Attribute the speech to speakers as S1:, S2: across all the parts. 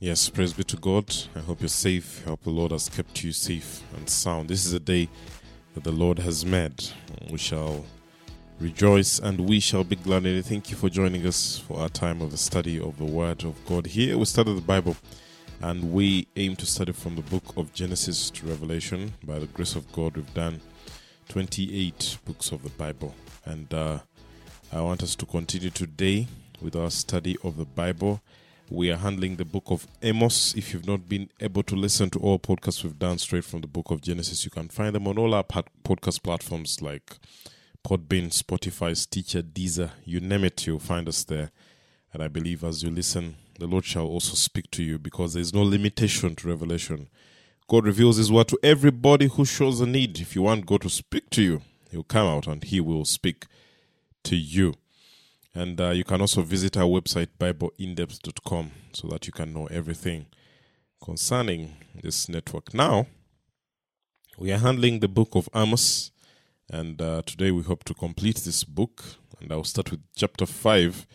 S1: Yes, praise be to God. I hope you're safe. I hope the Lord has kept you safe and sound. This is a day that the Lord has made. We shall rejoice and we shall be glad in it. Thank you for joining us for our time of the study of the Word of God. Here we study the Bible and we aim to study from the book of Genesis to Revelation. By the grace of God, we've done 28 books of the Bible. And uh, I want us to continue today with our study of the Bible. We are handling the book of Amos. If you've not been able to listen to all podcasts we've done straight from the book of Genesis, you can find them on all our podcast platforms like Podbean, Spotify, Stitcher, Deezer, you name it, you'll find us there. And I believe as you listen, the Lord shall also speak to you because there is no limitation to revelation. God reveals His word to everybody who shows a need. If you want God to speak to you, He'll come out and He will speak to you. And uh, you can also visit our website, BibleIndepth.com, so that you can know everything concerning this network. Now, we are handling the book of Amos, and uh, today we hope to complete this book. And I'll start with chapter 5.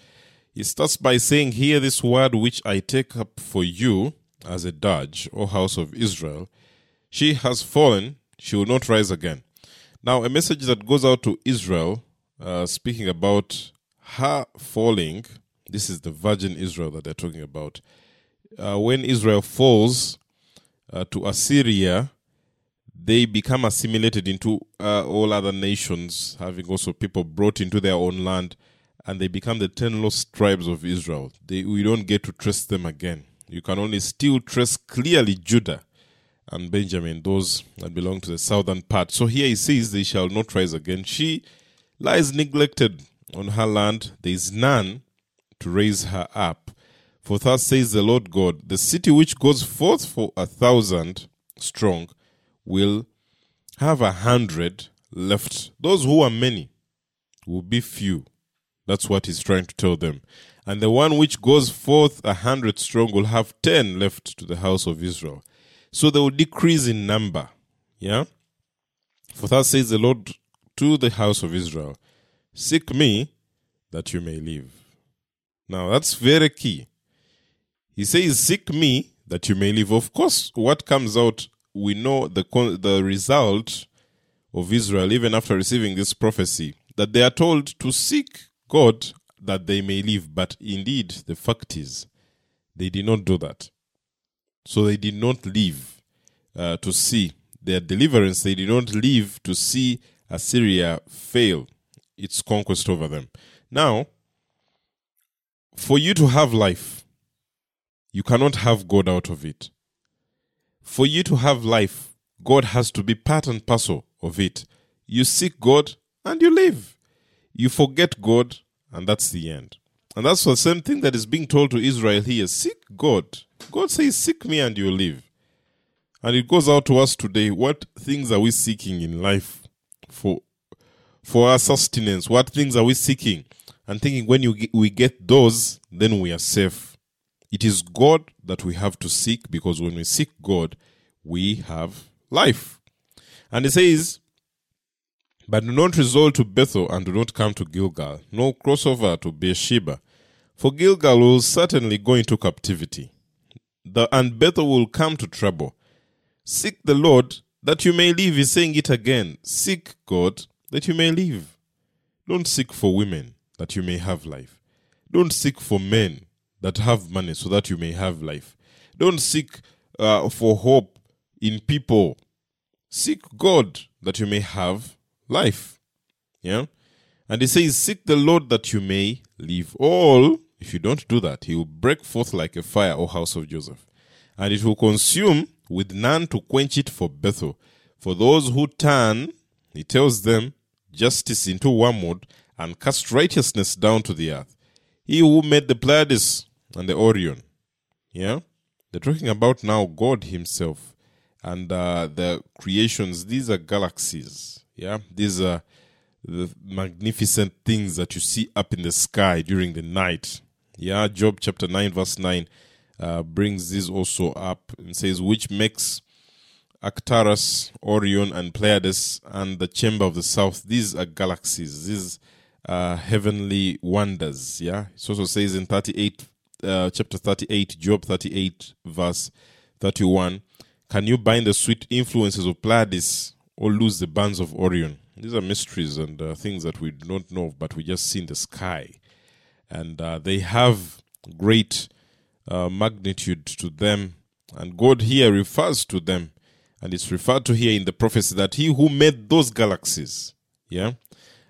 S1: It starts by saying, Hear this word which I take up for you as a dirge, O house of Israel. She has fallen, she will not rise again. Now, a message that goes out to Israel, uh, speaking about her falling, this is the virgin Israel that they're talking about. Uh, when Israel falls uh, to Assyria, they become assimilated into uh, all other nations, having also people brought into their own land, and they become the ten lost tribes of Israel. They, we don't get to trace them again. You can only still trace clearly Judah and Benjamin, those that belong to the southern part. So here he says, They shall not rise again. She lies neglected on her land, there is none to raise her up. For thus says the Lord God, the city which goes forth for a thousand strong will have a hundred left. Those who are many will be few. That's what he's trying to tell them. And the one which goes forth a hundred strong will have ten left to the house of Israel. So they will decrease in number. Yeah? For thus says the Lord to the house of Israel Seek me that you may live. Now that's very key. He says, Seek me that you may live. Of course, what comes out, we know the, the result of Israel, even after receiving this prophecy, that they are told to seek God that they may live. But indeed, the fact is, they did not do that. So they did not live uh, to see their deliverance. They did not live to see Assyria fail its conquest over them. Now, for you to have life, you cannot have God out of it. For you to have life, God has to be part and parcel of it. You seek God and you live. You forget God and that's the end. And that's the same thing that is being told to Israel here seek God. God says, Seek me and you live. And it goes out to us today. What things are we seeking in life for for our sustenance? What things are we seeking? And thinking when you we get those, then we are safe. It is God that we have to seek because when we seek God, we have life. And it says, But do not resort to Bethel and do not come to Gilgal, nor cross over to Beersheba, for Gilgal will certainly go into captivity, the, and Bethel will come to trouble. Seek the Lord that you may live. He's saying it again. Seek God that you may live. Don't seek for women that you may have life. Don't seek for men that have money so that you may have life. Don't seek uh, for hope in people. Seek God that you may have life. Yeah? And he says, Seek the Lord that you may live. All, if you don't do that, he will break forth like a fire, O house of Joseph. And it will consume with none to quench it for Bethel. For those who turn, he tells them, justice into wormwood and cast righteousness down to the earth. He who made the Pleiades and the Orion. Yeah? They're talking about now God Himself and uh, the creations. These are galaxies. Yeah? These are the magnificent things that you see up in the sky during the night. Yeah? Job chapter 9, verse 9 uh, brings this also up and says, which makes Arcturus, Orion, and Pleiades, and the Chamber of the South. These are galaxies. These are heavenly wonders. Yeah. It also says in 38 uh, chapter 38, Job 38, verse 31. Can you bind the sweet influences of Pleiades or lose the bands of Orion? These are mysteries and uh, things that we do not know, but we just see in the sky. And uh, they have great uh, magnitude to them. And God here refers to them. And it's referred to here in the prophecy that He who made those galaxies, yeah,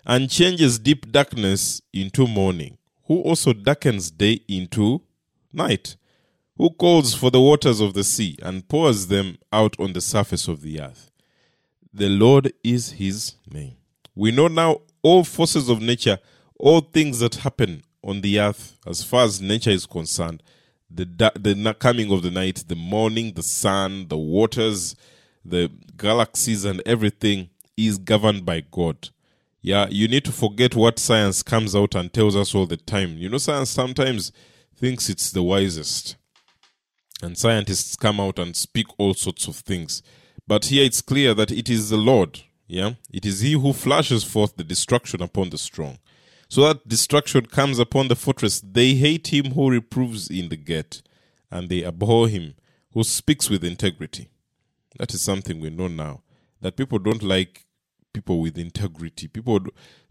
S1: and changes deep darkness into morning, who also darkens day into night, who calls for the waters of the sea and pours them out on the surface of the earth. The Lord is his name. We know now all forces of nature, all things that happen on the earth as far as nature is concerned the, the coming of the night, the morning, the sun, the waters, the galaxies, and everything is governed by God. Yeah, you need to forget what science comes out and tells us all the time. You know, science sometimes thinks it's the wisest, and scientists come out and speak all sorts of things. But here it's clear that it is the Lord. Yeah, it is He who flashes forth the destruction upon the strong. So that destruction comes upon the fortress. They hate him who reproves in the gate, and they abhor him who speaks with integrity. That is something we know now. That people don't like people with integrity. People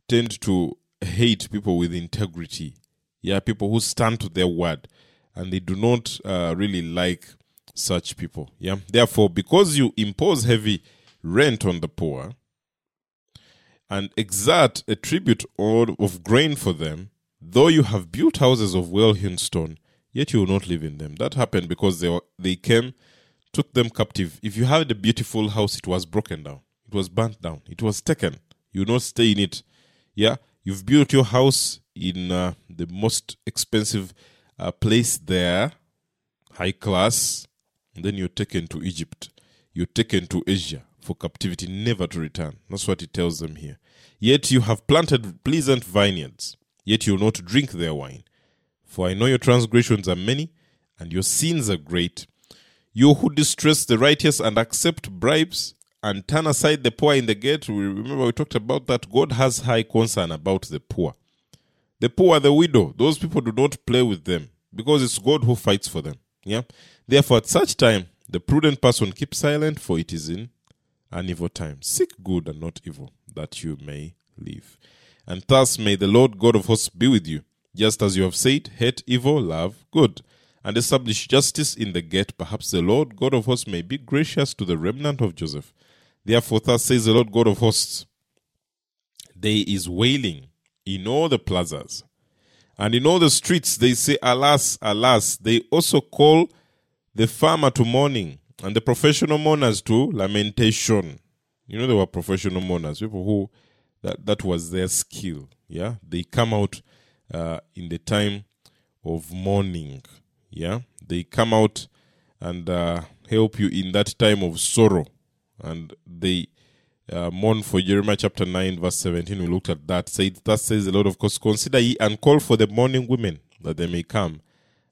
S1: tend to hate people with integrity. Yeah, people who stand to their word, and they do not uh, really like such people. Yeah, therefore, because you impose heavy rent on the poor and exert a tribute of grain for them, though you have built houses of well hewn stone, yet you will not live in them. That happened because they, were, they came, took them captive. If you had a beautiful house, it was broken down it was burnt down. It was taken. You not stay in it. Yeah, you've built your house in uh, the most expensive uh, place there, high class. Then you're taken to Egypt. You're taken to Asia for captivity, never to return. That's what it tells them here. Yet you have planted pleasant vineyards, yet you will not drink their wine. For I know your transgressions are many, and your sins are great. You who distress the righteous and accept bribes, and turn aside the poor in the gate. We remember we talked about that. God has high concern about the poor. The poor, the widow, those people do not play with them because it's God who fights for them. Yeah. Therefore, at such time, the prudent person keeps silent, for it is in an evil time. Seek good and not evil, that you may live. And thus may the Lord God of hosts be with you, just as you have said, hate evil, love good and establish justice in the gate, perhaps the Lord God of hosts may be gracious to the remnant of Joseph, Therefore, thus says the Lord God of hosts there is wailing in all the plazas, and in all the streets they say, Alas, alas. They also call the farmer to mourning, and the professional mourners to lamentation. You know, there were professional mourners, people who that, that was their skill. Yeah, they come out uh, in the time of mourning. Yeah, they come out and uh, help you in that time of sorrow and they uh, mourn for Jeremiah chapter 9, verse 17. We looked at that. Said, that says the Lord of course, consider ye and call for the mourning women that they may come,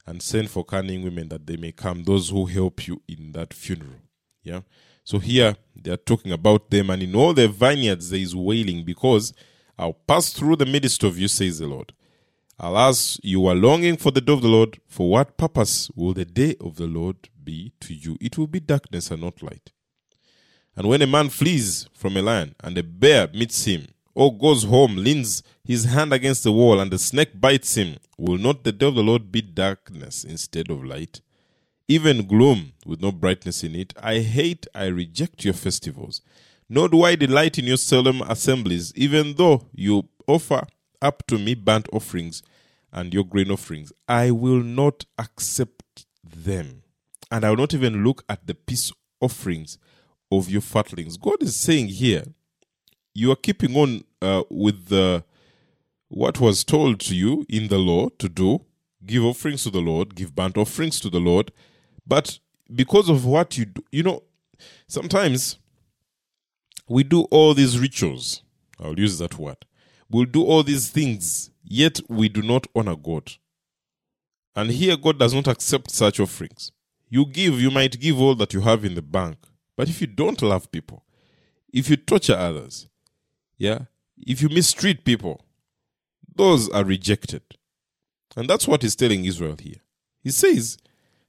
S1: and send for cunning women that they may come, those who help you in that funeral. Yeah. So here they are talking about them, and in all their vineyards there is wailing, because I'll pass through the midst of you, says the Lord. Alas, you are longing for the day of the Lord. For what purpose will the day of the Lord be to you? It will be darkness and not light. And when a man flees from a lion and a bear meets him, or goes home, leans his hand against the wall, and the snake bites him, will not the day of the Lord be darkness instead of light? Even gloom with no brightness in it. I hate, I reject your festivals. Nor do I delight in your solemn assemblies, even though you offer up to me burnt offerings and your grain offerings. I will not accept them, and I will not even look at the peace offerings of your fatlings. God is saying here, you are keeping on uh, with the what was told to you in the law to do give offerings to the Lord, give burnt offerings to the Lord. But because of what you do, you know, sometimes we do all these rituals. I'll use that word. We'll do all these things, yet we do not honor God. And here, God does not accept such offerings. You give, you might give all that you have in the bank, but if you don't love people, if you torture others, yeah, if you mistreat people, those are rejected. And that's what he's telling Israel here. He says,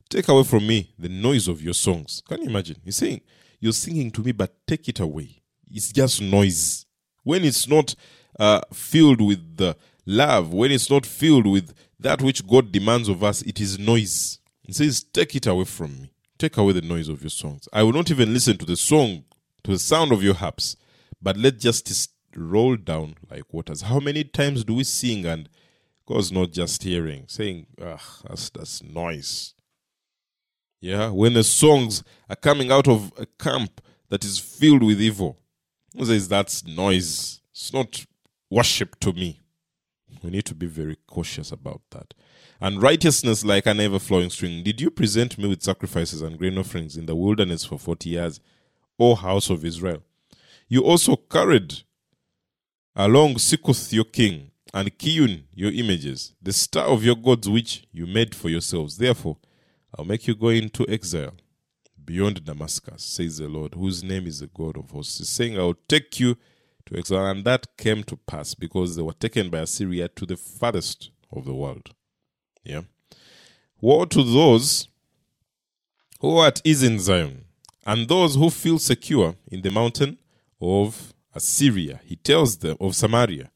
S1: Take away from me the noise of your songs. Can you imagine? He's saying, You're singing to me, but take it away. It's just noise. When it's not uh, filled with the love, when it's not filled with that which God demands of us, it is noise. He says, Take it away from me. Take away the noise of your songs. I will not even listen to the song, to the sound of your harps, but let justice roll down like waters. How many times do we sing and God's not just hearing, saying, Ugh, that's, that's noise. Yeah, when the songs are coming out of a camp that is filled with evil, who says that's noise? It's not worship to me. We need to be very cautious about that. And righteousness like an ever flowing stream. Did you present me with sacrifices and grain offerings in the wilderness for 40 years, O house of Israel? You also carried along Sikkuth your king, and Kiyun your images, the star of your gods which you made for yourselves. Therefore, I'll make you go into exile beyond Damascus, says the Lord, whose name is the God of hosts. Saying, I'll take you to exile. And that came to pass because they were taken by Assyria to the farthest of the world. Yeah. Woe to those who are at ease in Zion, and those who feel secure in the mountain of Assyria. He tells them of Samaria,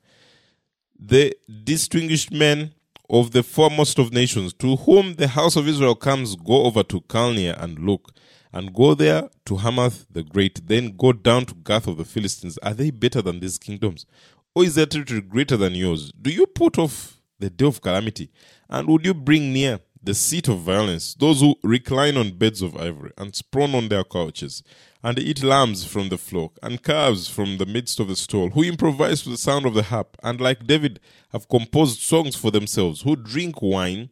S1: the distinguished men of the foremost of nations, to whom the house of Israel comes, go over to Calneh and look, and go there to Hamath the Great, then go down to Gath of the Philistines. Are they better than these kingdoms? Or is their territory greater than yours? Do you put off the day of calamity? And would you bring near the seat of violence those who recline on beds of ivory and sprawl on their couches? and eat lambs from the flock, and calves from the midst of the stall, who improvise to the sound of the harp, and like David have composed songs for themselves, who drink wine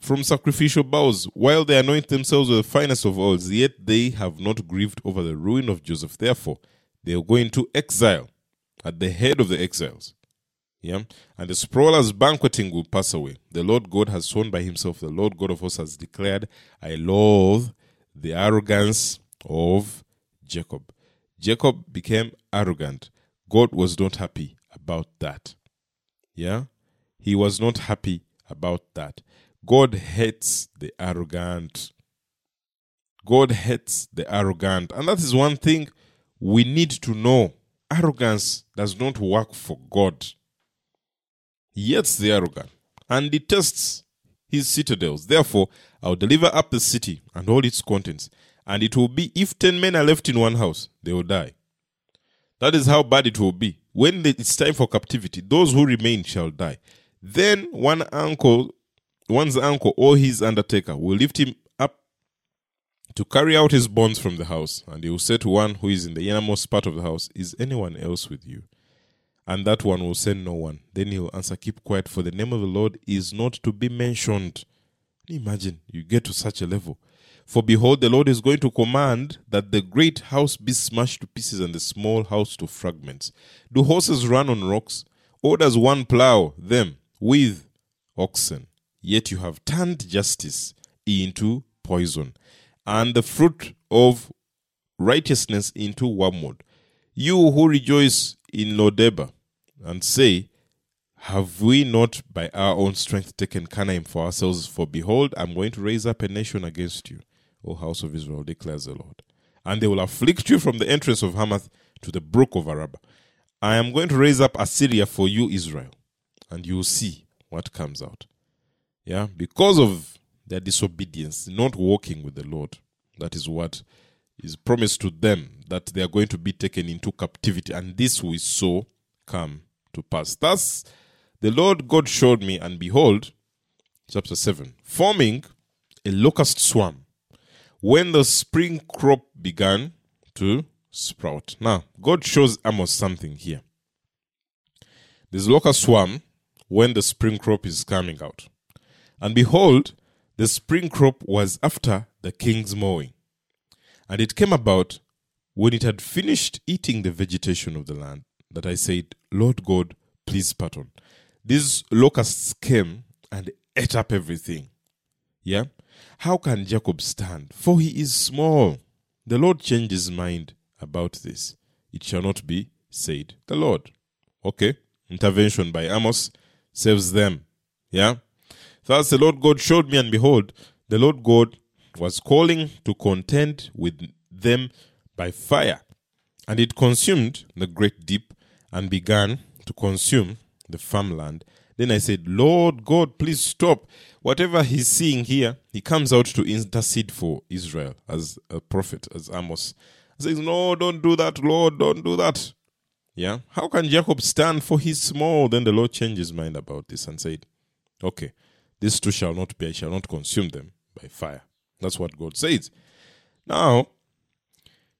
S1: from sacrificial bowls, while they anoint themselves with the finest of oils, yet they have not grieved over the ruin of Joseph. Therefore, they will go into exile at the head of the exiles. Yeah? And the sprawler's banqueting will pass away. The Lord God has sworn by himself, the Lord God of hosts has declared, I loathe the arrogance of Jacob. Jacob became arrogant. God was not happy about that. Yeah? He was not happy about that. God hates the arrogant. God hates the arrogant. And that is one thing we need to know. Arrogance does not work for God. He hates the arrogant and detests his citadels. Therefore, I'll deliver up the city and all its contents and it will be if 10 men are left in one house, they will die. That is how bad it will be. When it's time for captivity, those who remain shall die. Then one uncle, one's uncle or his undertaker will lift him up to carry out his bonds from the house, and he will say to one who is in the innermost part of the house, Is anyone else with you? And that one will say, No one. Then he will answer, Keep quiet, for the name of the Lord is not to be mentioned. Imagine you get to such a level. For behold, the Lord is going to command that the great house be smashed to pieces and the small house to fragments. Do horses run on rocks? Or does one plow them with oxen? Yet you have turned justice into poison, and the fruit of righteousness into wormwood. You who rejoice in Lo Debar and say, Have we not by our own strength taken Canaan for ourselves? For behold, I'm going to raise up a nation against you O house of Israel, declares the Lord. And they will afflict you from the entrance of Hamath to the brook of Arabah. I am going to raise up Assyria for you, Israel, and you will see what comes out. Yeah, because of their disobedience, not walking with the Lord. That is what is promised to them that they are going to be taken into captivity, and this we saw come to pass. Thus, the Lord God showed me, and behold, chapter 7, forming a locust swarm when the spring crop began to sprout. Now, God shows Amos something here. This locust swarm when the spring crop is coming out. And behold, the spring crop was after the king's mowing. And it came about when it had finished eating the vegetation of the land that I said, Lord God, please pardon. These locusts came and ate up everything. Yeah? How can Jacob stand? For he is small. The Lord changed his mind about this. It shall not be, said the Lord. Okay. Intervention by Amos saves them. Yeah. Thus the Lord God showed me, and behold, the Lord God was calling to contend with them by fire. And it consumed the great deep and began to consume the farmland. Then I said, Lord God, please stop. Whatever he's seeing here, he comes out to intercede for Israel as a prophet, as Amos. He says, No, don't do that, Lord, don't do that. Yeah. How can Jacob stand for his small? Then the Lord changed his mind about this and said, Okay, these two shall not be, I shall not consume them by fire. That's what God says. Now,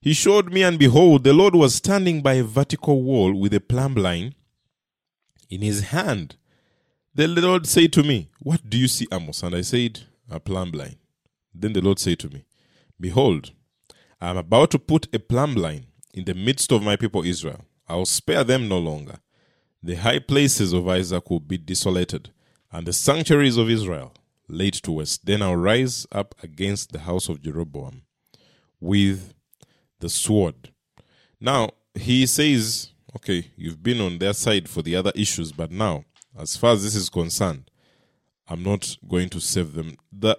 S1: he showed me, and behold, the Lord was standing by a vertical wall with a plumb line in his hand. The Lord said to me, What do you see, Amos? And I said, A plumb line. Then the Lord said to me, Behold, I am about to put a plumb line in the midst of my people Israel. I will spare them no longer. The high places of Isaac will be desolated, and the sanctuaries of Israel laid to waste. Then I'll rise up against the house of Jeroboam with the sword. Now, he says, okay, you've been on their side for the other issues, but now, as far as this is concerned, I'm not going to save them. The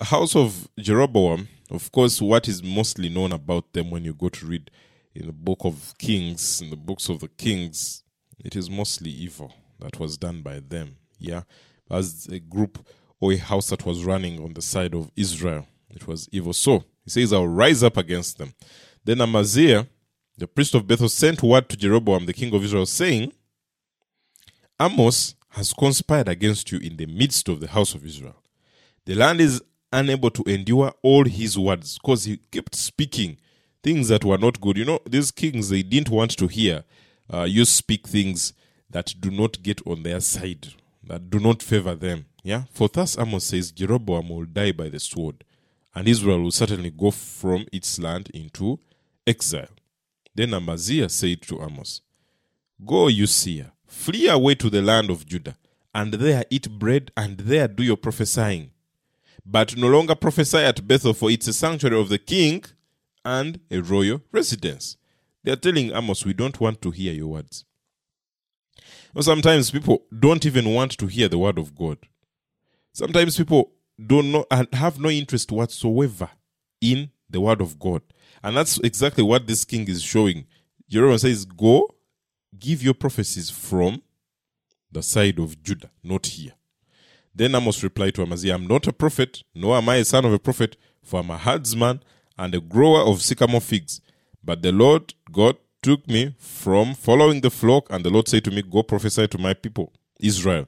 S1: house of Jeroboam, of course, what is mostly known about them when you go to read in the book of Kings, in the books of the Kings, it is mostly evil that was done by them. Yeah, as a group or a house that was running on the side of Israel, it was evil. So he says, I'll rise up against them. Then Amaziah, the priest of Bethel, sent word to Jeroboam, the king of Israel, saying, Amos has conspired against you in the midst of the house of Israel. The land is unable to endure all his words because he kept speaking things that were not good. You know, these kings, they didn't want to hear uh, you speak things that do not get on their side, that do not favor them. Yeah. For thus Amos says, Jeroboam will die by the sword, and Israel will certainly go from its land into exile. Then Amaziah said to Amos, Go, you seer, flee away to the land of Judah, and there eat bread, and there do your prophesying. But no longer prophesy at Bethel, for it's a sanctuary of the king and a royal residence. They are telling Amos, we don't want to hear your words. Sometimes people don't even want to hear the word of God. Sometimes people don't know and have no interest whatsoever in the word of God. And that's exactly what this king is showing. Jeroboam says, Go, give your prophecies from the side of Judah, not here. Then Amos replied to Amaziah, I'm not a prophet, nor am I a son of a prophet, for I'm a herdsman and a grower of sycamore figs. But the Lord God took me from following the flock, and the Lord said to me, Go prophesy to my people, Israel.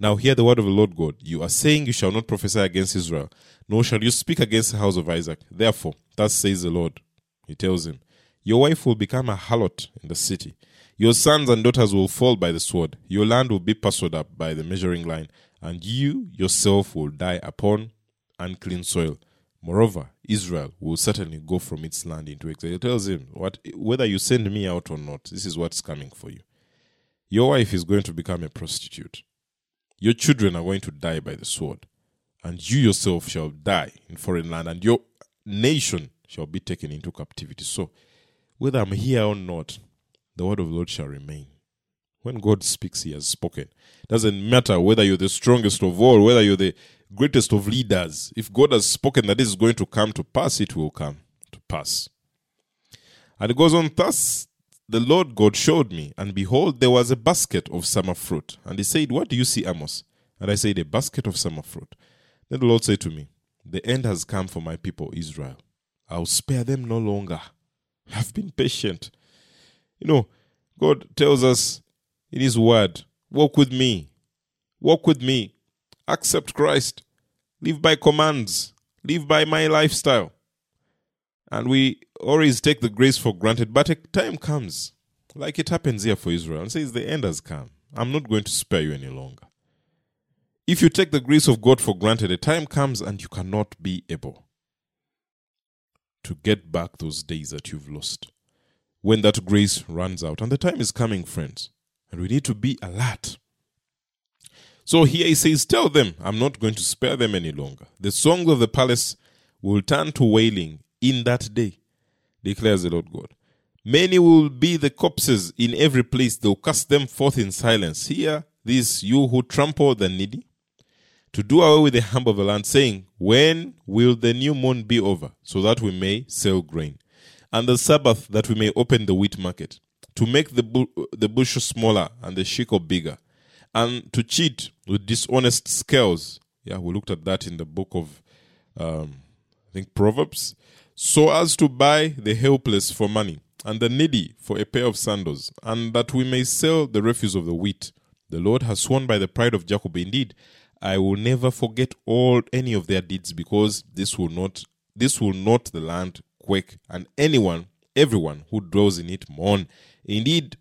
S1: Now hear the word of the Lord God. You are saying you shall not prophesy against Israel, nor shall you speak against the house of Isaac. Therefore, thus says the Lord. He tells him, Your wife will become a harlot in the city. Your sons and daughters will fall by the sword. Your land will be pursed up by the measuring line, and you yourself will die upon unclean soil. Moreover, Israel will certainly go from its land into exile. He tells him, what, whether you send me out or not, this is what's coming for you. Your wife is going to become a prostitute. Your children are going to die by the sword, and you yourself shall die in foreign land, and your nation shall be taken into captivity. So, whether I'm here or not, the word of the Lord shall remain. When God speaks, He has spoken. Doesn't matter whether you're the strongest of all, whether you're the greatest of leaders. If God has spoken that this is going to come to pass, it will come to pass. And it goes on, thus the Lord God showed me, and behold, there was a basket of summer fruit. And he said, What do you see, Amos? And I said, A basket of summer fruit. Then the Lord said to me, The end has come for my people, Israel. I'll spare them no longer. I've been patient. You know, God tells us in His Word, Walk with me. Walk with me accept Christ, live by commands, live by my lifestyle. And we always take the grace for granted, but a time comes, like it happens here for Israel, and says, The end has come. I'm not going to spare you any longer. If you take the grace of God for granted, a time comes and you cannot be able to get back those days that you've lost when that grace runs out. And the time is coming, friends. And we need to be alert so here he says, Tell them, I'm not going to spare them any longer. The songs of the palace will turn to wailing in that day, declares the Lord God. Many will be the corpses in every place, they'll cast them forth in silence. Hear this, you who trample the needy. to do away with the humble of the land, saying, When will the new moon be over, so that we may sell grain? And the Sabbath, that we may open the wheat market, to make the, bu- the bushel smaller and the shekel bigger, and to cheat with dishonest scales. Yeah, we looked at that in the book of, um, I think, Proverbs. So as to buy the helpless for money, and the needy for a pair of sandals, and that we may sell the refuse of the wheat. The Lord has sworn by the pride of Jacob, indeed, I will never forget all any of their deeds, because this will not this will not the land quake, and anyone, everyone who dwells in it mourn. Indeed,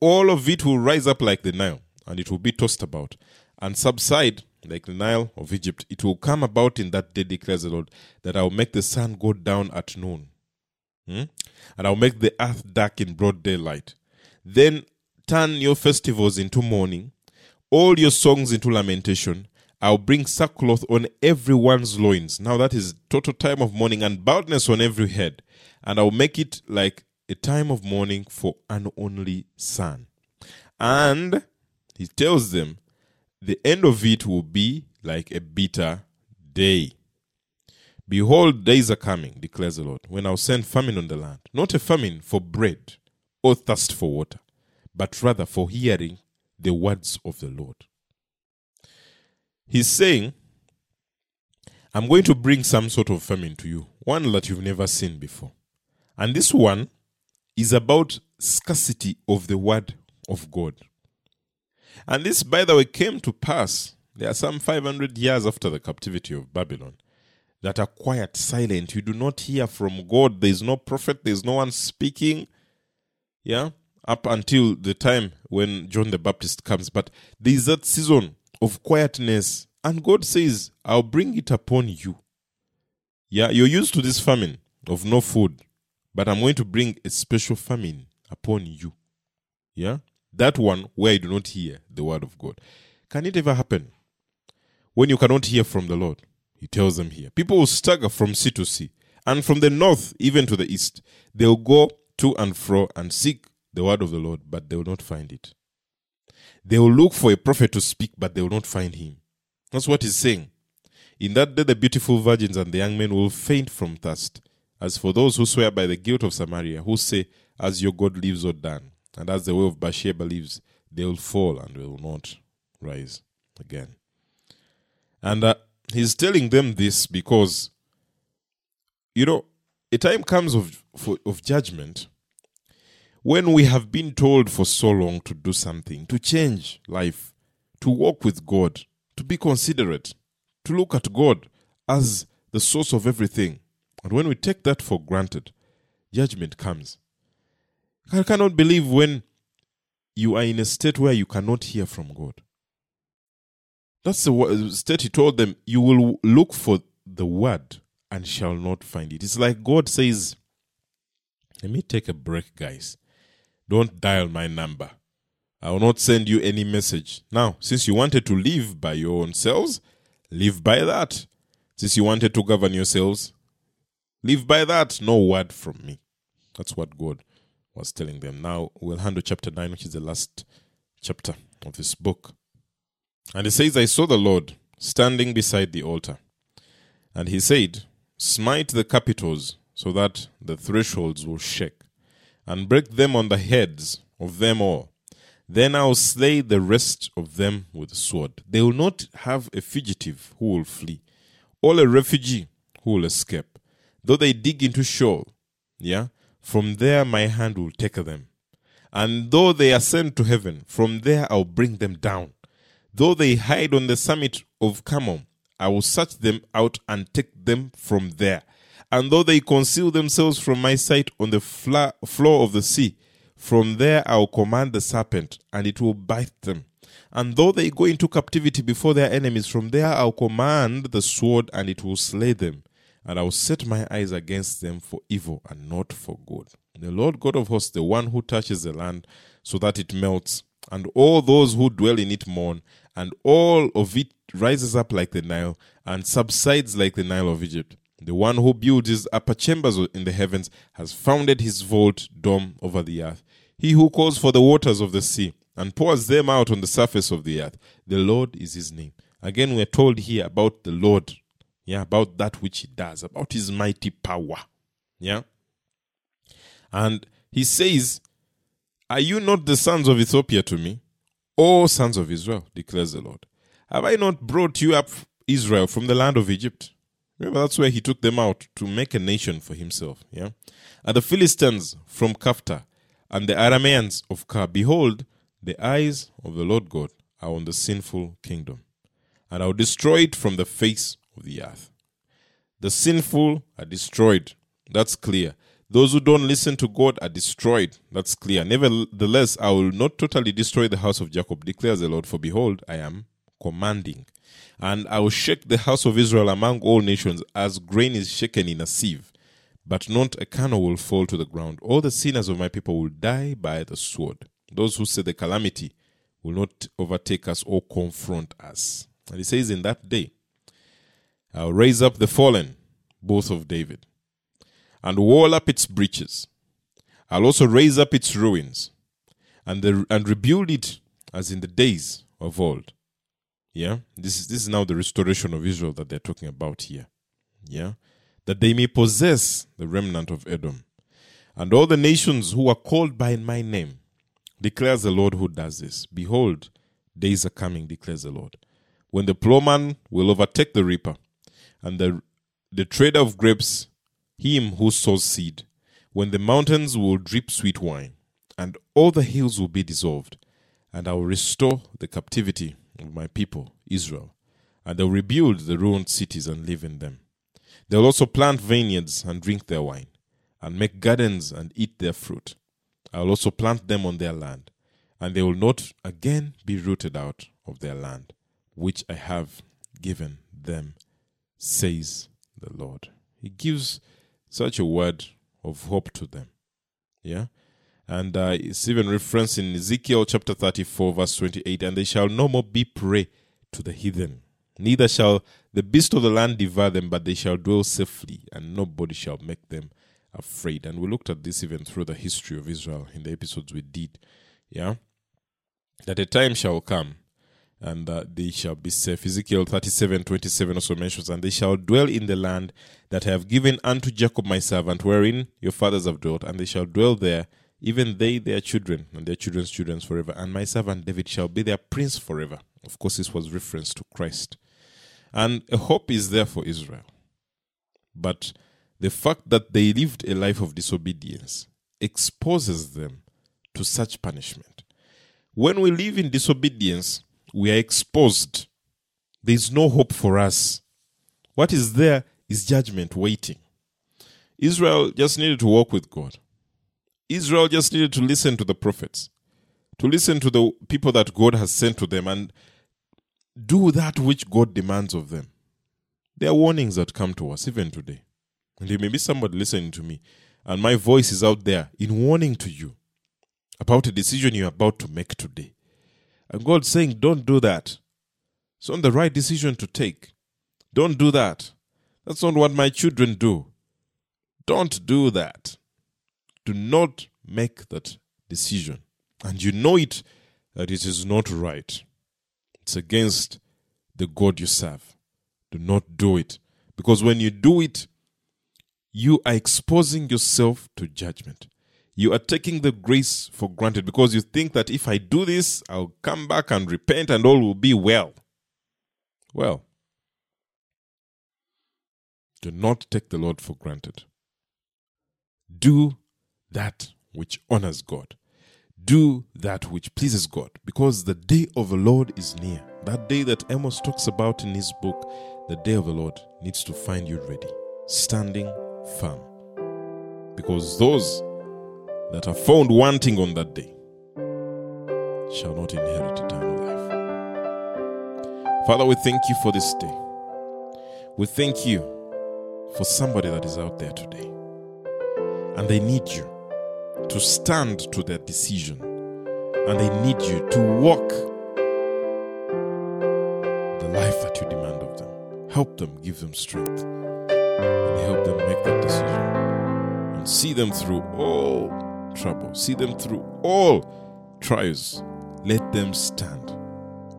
S1: all of it will rise up like the Nile, and it will be tossed about, and subside like the Nile of Egypt. It will come about in that day, declares the Lord, that I will make the sun go down at noon, Hmm? and I'll make the earth dark in broad daylight. Then turn your festivals into mourning, all your songs into lamentation. I'll bring sackcloth on everyone's loins. Now that is total time of mourning and baldness on every head. And I'll make it like a time of mourning for an only son. And he tells them, the end of it will be like a bitter day. Behold, days are coming, declares the Lord, when I'll send famine on the land. Not a famine for bread or thirst for water, but rather for hearing the words of the Lord. He's saying, I'm going to bring some sort of famine to you, one that you've never seen before. And this one is about scarcity of the word of God. And this, by the way, came to pass. There are some 500 years after the captivity of Babylon that are quiet, silent. You do not hear from God. There is no prophet, there is no one speaking. Yeah, up until the time when John the Baptist comes. But there is that season of quietness, and God says, I'll bring it upon you. Yeah, you're used to this famine of no food, but I'm going to bring a special famine upon you. Yeah, that one where you do not hear the word of God. Can it ever happen when you cannot hear from the Lord? He tells them here. People will stagger from sea to sea, and from the north even to the east. They'll go to and fro and seek the word of the Lord, but they will not find it. They will look for a prophet to speak, but they will not find him. That's what he's saying. In that day, the beautiful virgins and the young men will faint from thirst. As for those who swear by the guilt of Samaria, who say, As your God lives, O Dan, and as the way of Bathsheba lives, they will fall and will not rise again. And uh, he's telling them this because, you know, a time comes of, for, of judgment when we have been told for so long to do something, to change life, to walk with God, to be considerate, to look at God as the source of everything. And when we take that for granted, judgment comes. I cannot believe when you are in a state where you cannot hear from God. That's the state he told them, you will look for the word and shall not find it. It's like God says, let me take a break, guys. Don't dial my number. I will not send you any message. Now, since you wanted to live by your own selves, live by that. Since you wanted to govern yourselves, live by that. No word from me. That's what God was telling them. Now, we'll handle chapter 9, which is the last chapter of this book. And it says, I saw the Lord standing beside the altar. And he said, Smite the capitals so that the thresholds will shake, and break them on the heads of them all. Then I'll slay the rest of them with the sword. They will not have a fugitive who will flee, or a refugee who will escape. Though they dig into Sheol, yeah, from there my hand will take them. And though they ascend to heaven, from there I'll bring them down. Though they hide on the summit of Carmel, I will search them out and take them from there. And though they conceal themselves from my sight on the fla- floor of the sea, from there I will command the serpent, and it will bite them. And though they go into captivity before their enemies, from there I'll command the sword, and it will slay them. And I will set my eyes against them for evil and not for good. The Lord God of hosts, the one who touches the land so that it melts, and all those who dwell in it mourn, and all of it rises up like the Nile, and subsides like the Nile of Egypt. The one who builds his upper chambers in the heavens has founded his vault dome over the earth. He who calls for the waters of the sea and pours them out on the surface of the earth. The Lord is his name. Again, we're told here about the Lord, yeah, about that which he does, about his mighty power, yeah. And he says, Are you not the sons of Ethiopia to me? O sons of Israel, declares the Lord. Have I not brought you up, Israel, from the land of Egypt? Remember, that's where he took them out to make a nation for himself. Yeah? And the Philistines from Caphtor, and the Arameans of Kir. Behold, the eyes of the Lord God are on the sinful kingdom, and I will destroy it from the face of the earth. The sinful are destroyed. That's clear. Those who don't listen to God are destroyed. That's clear. Nevertheless, I will not totally destroy the house of Jacob, declares the Lord, for behold, I am commanding. And I will shake the house of Israel among all nations as grain is shaken in a sieve. But not a kernel will fall to the ground. All the sinners of my people will die by the sword. Those who say the calamity will not overtake us or confront us. And he says, In that day, I'll raise up the fallen, both of David and wall up its breaches. I'll also raise up its ruins and, the, and rebuild it as in the days of old. Yeah, this is, this is now the restoration of Israel that they're talking about here. Yeah, that they may possess the remnant of Edom and all the nations who are called by my name, declares the Lord who does this. Behold, days are coming, declares the Lord, when the plowman will overtake the reaper, and the, the trader of grapes him who sows seed, when the mountains will drip sweet wine, and all the hills will be dissolved, and I will restore the captivity of my people, Israel, and I will rebuild the ruined cities and live in them. They will also plant vineyards and drink their wine, and make gardens and eat their fruit. I will also plant them on their land, and they will not again be rooted out of their land, which I have given them, says the Lord. He gives such a word of hope to them. Yeah? And uh, it's even referenced in Ezekiel chapter 34, verse 28 and they shall no more be prey to the heathen. Neither shall the beast of the land devour them, but they shall dwell safely, and nobody shall make them afraid. And we looked at this even through the history of Israel in the episodes we did. Yeah? That a time shall come and uh, they shall be safe. Ezekiel 37 27 also mentions, And they shall dwell in the land that I have given unto Jacob my servant, wherein your fathers have dwelt, and they shall dwell there, even they, their children, and their children's children forever. And my servant David shall be their prince forever. Of course, this was reference to Christ. And a hope is there for Israel. But the fact that they lived a life of disobedience exposes them to such punishment. When we live in disobedience, we are exposed. There is no hope for us. What is there is judgment waiting. Israel just needed to walk with God. Israel just needed to listen to the prophets, to listen to the people that God has sent to them and do that which God demands of them. There are warnings that come to us even today. And there may be somebody listening to me, and my voice is out there in warning to you about a decision you're about to make today. And God's saying, don't do that. It's not the right decision to take. Don't do that. That's not what my children do. Don't do that. Do not make that decision. And you know it that it is not right. It's against the God you serve. Do not do it. Because when you do it, you are exposing yourself to judgment you are taking the grace for granted because you think that if I do this, I'll come back and repent and all will be well. Well, do not take the Lord for granted. Do that which honors God. Do that which pleases God because the day of the Lord is near. That day that Amos talks about in his book, the day of the Lord needs to find you ready, standing firm. Because those that are found wanting on that day shall not inherit eternal life. Father, we thank you for this day. We thank you for somebody that is out there today and they need you to stand to their decision and they need you to walk the life that you demand of them. Help them, give them strength, and help them make that decision and see them through all trouble. See them through all trials. Let them stand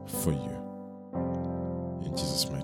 S1: for you. In Jesus' name.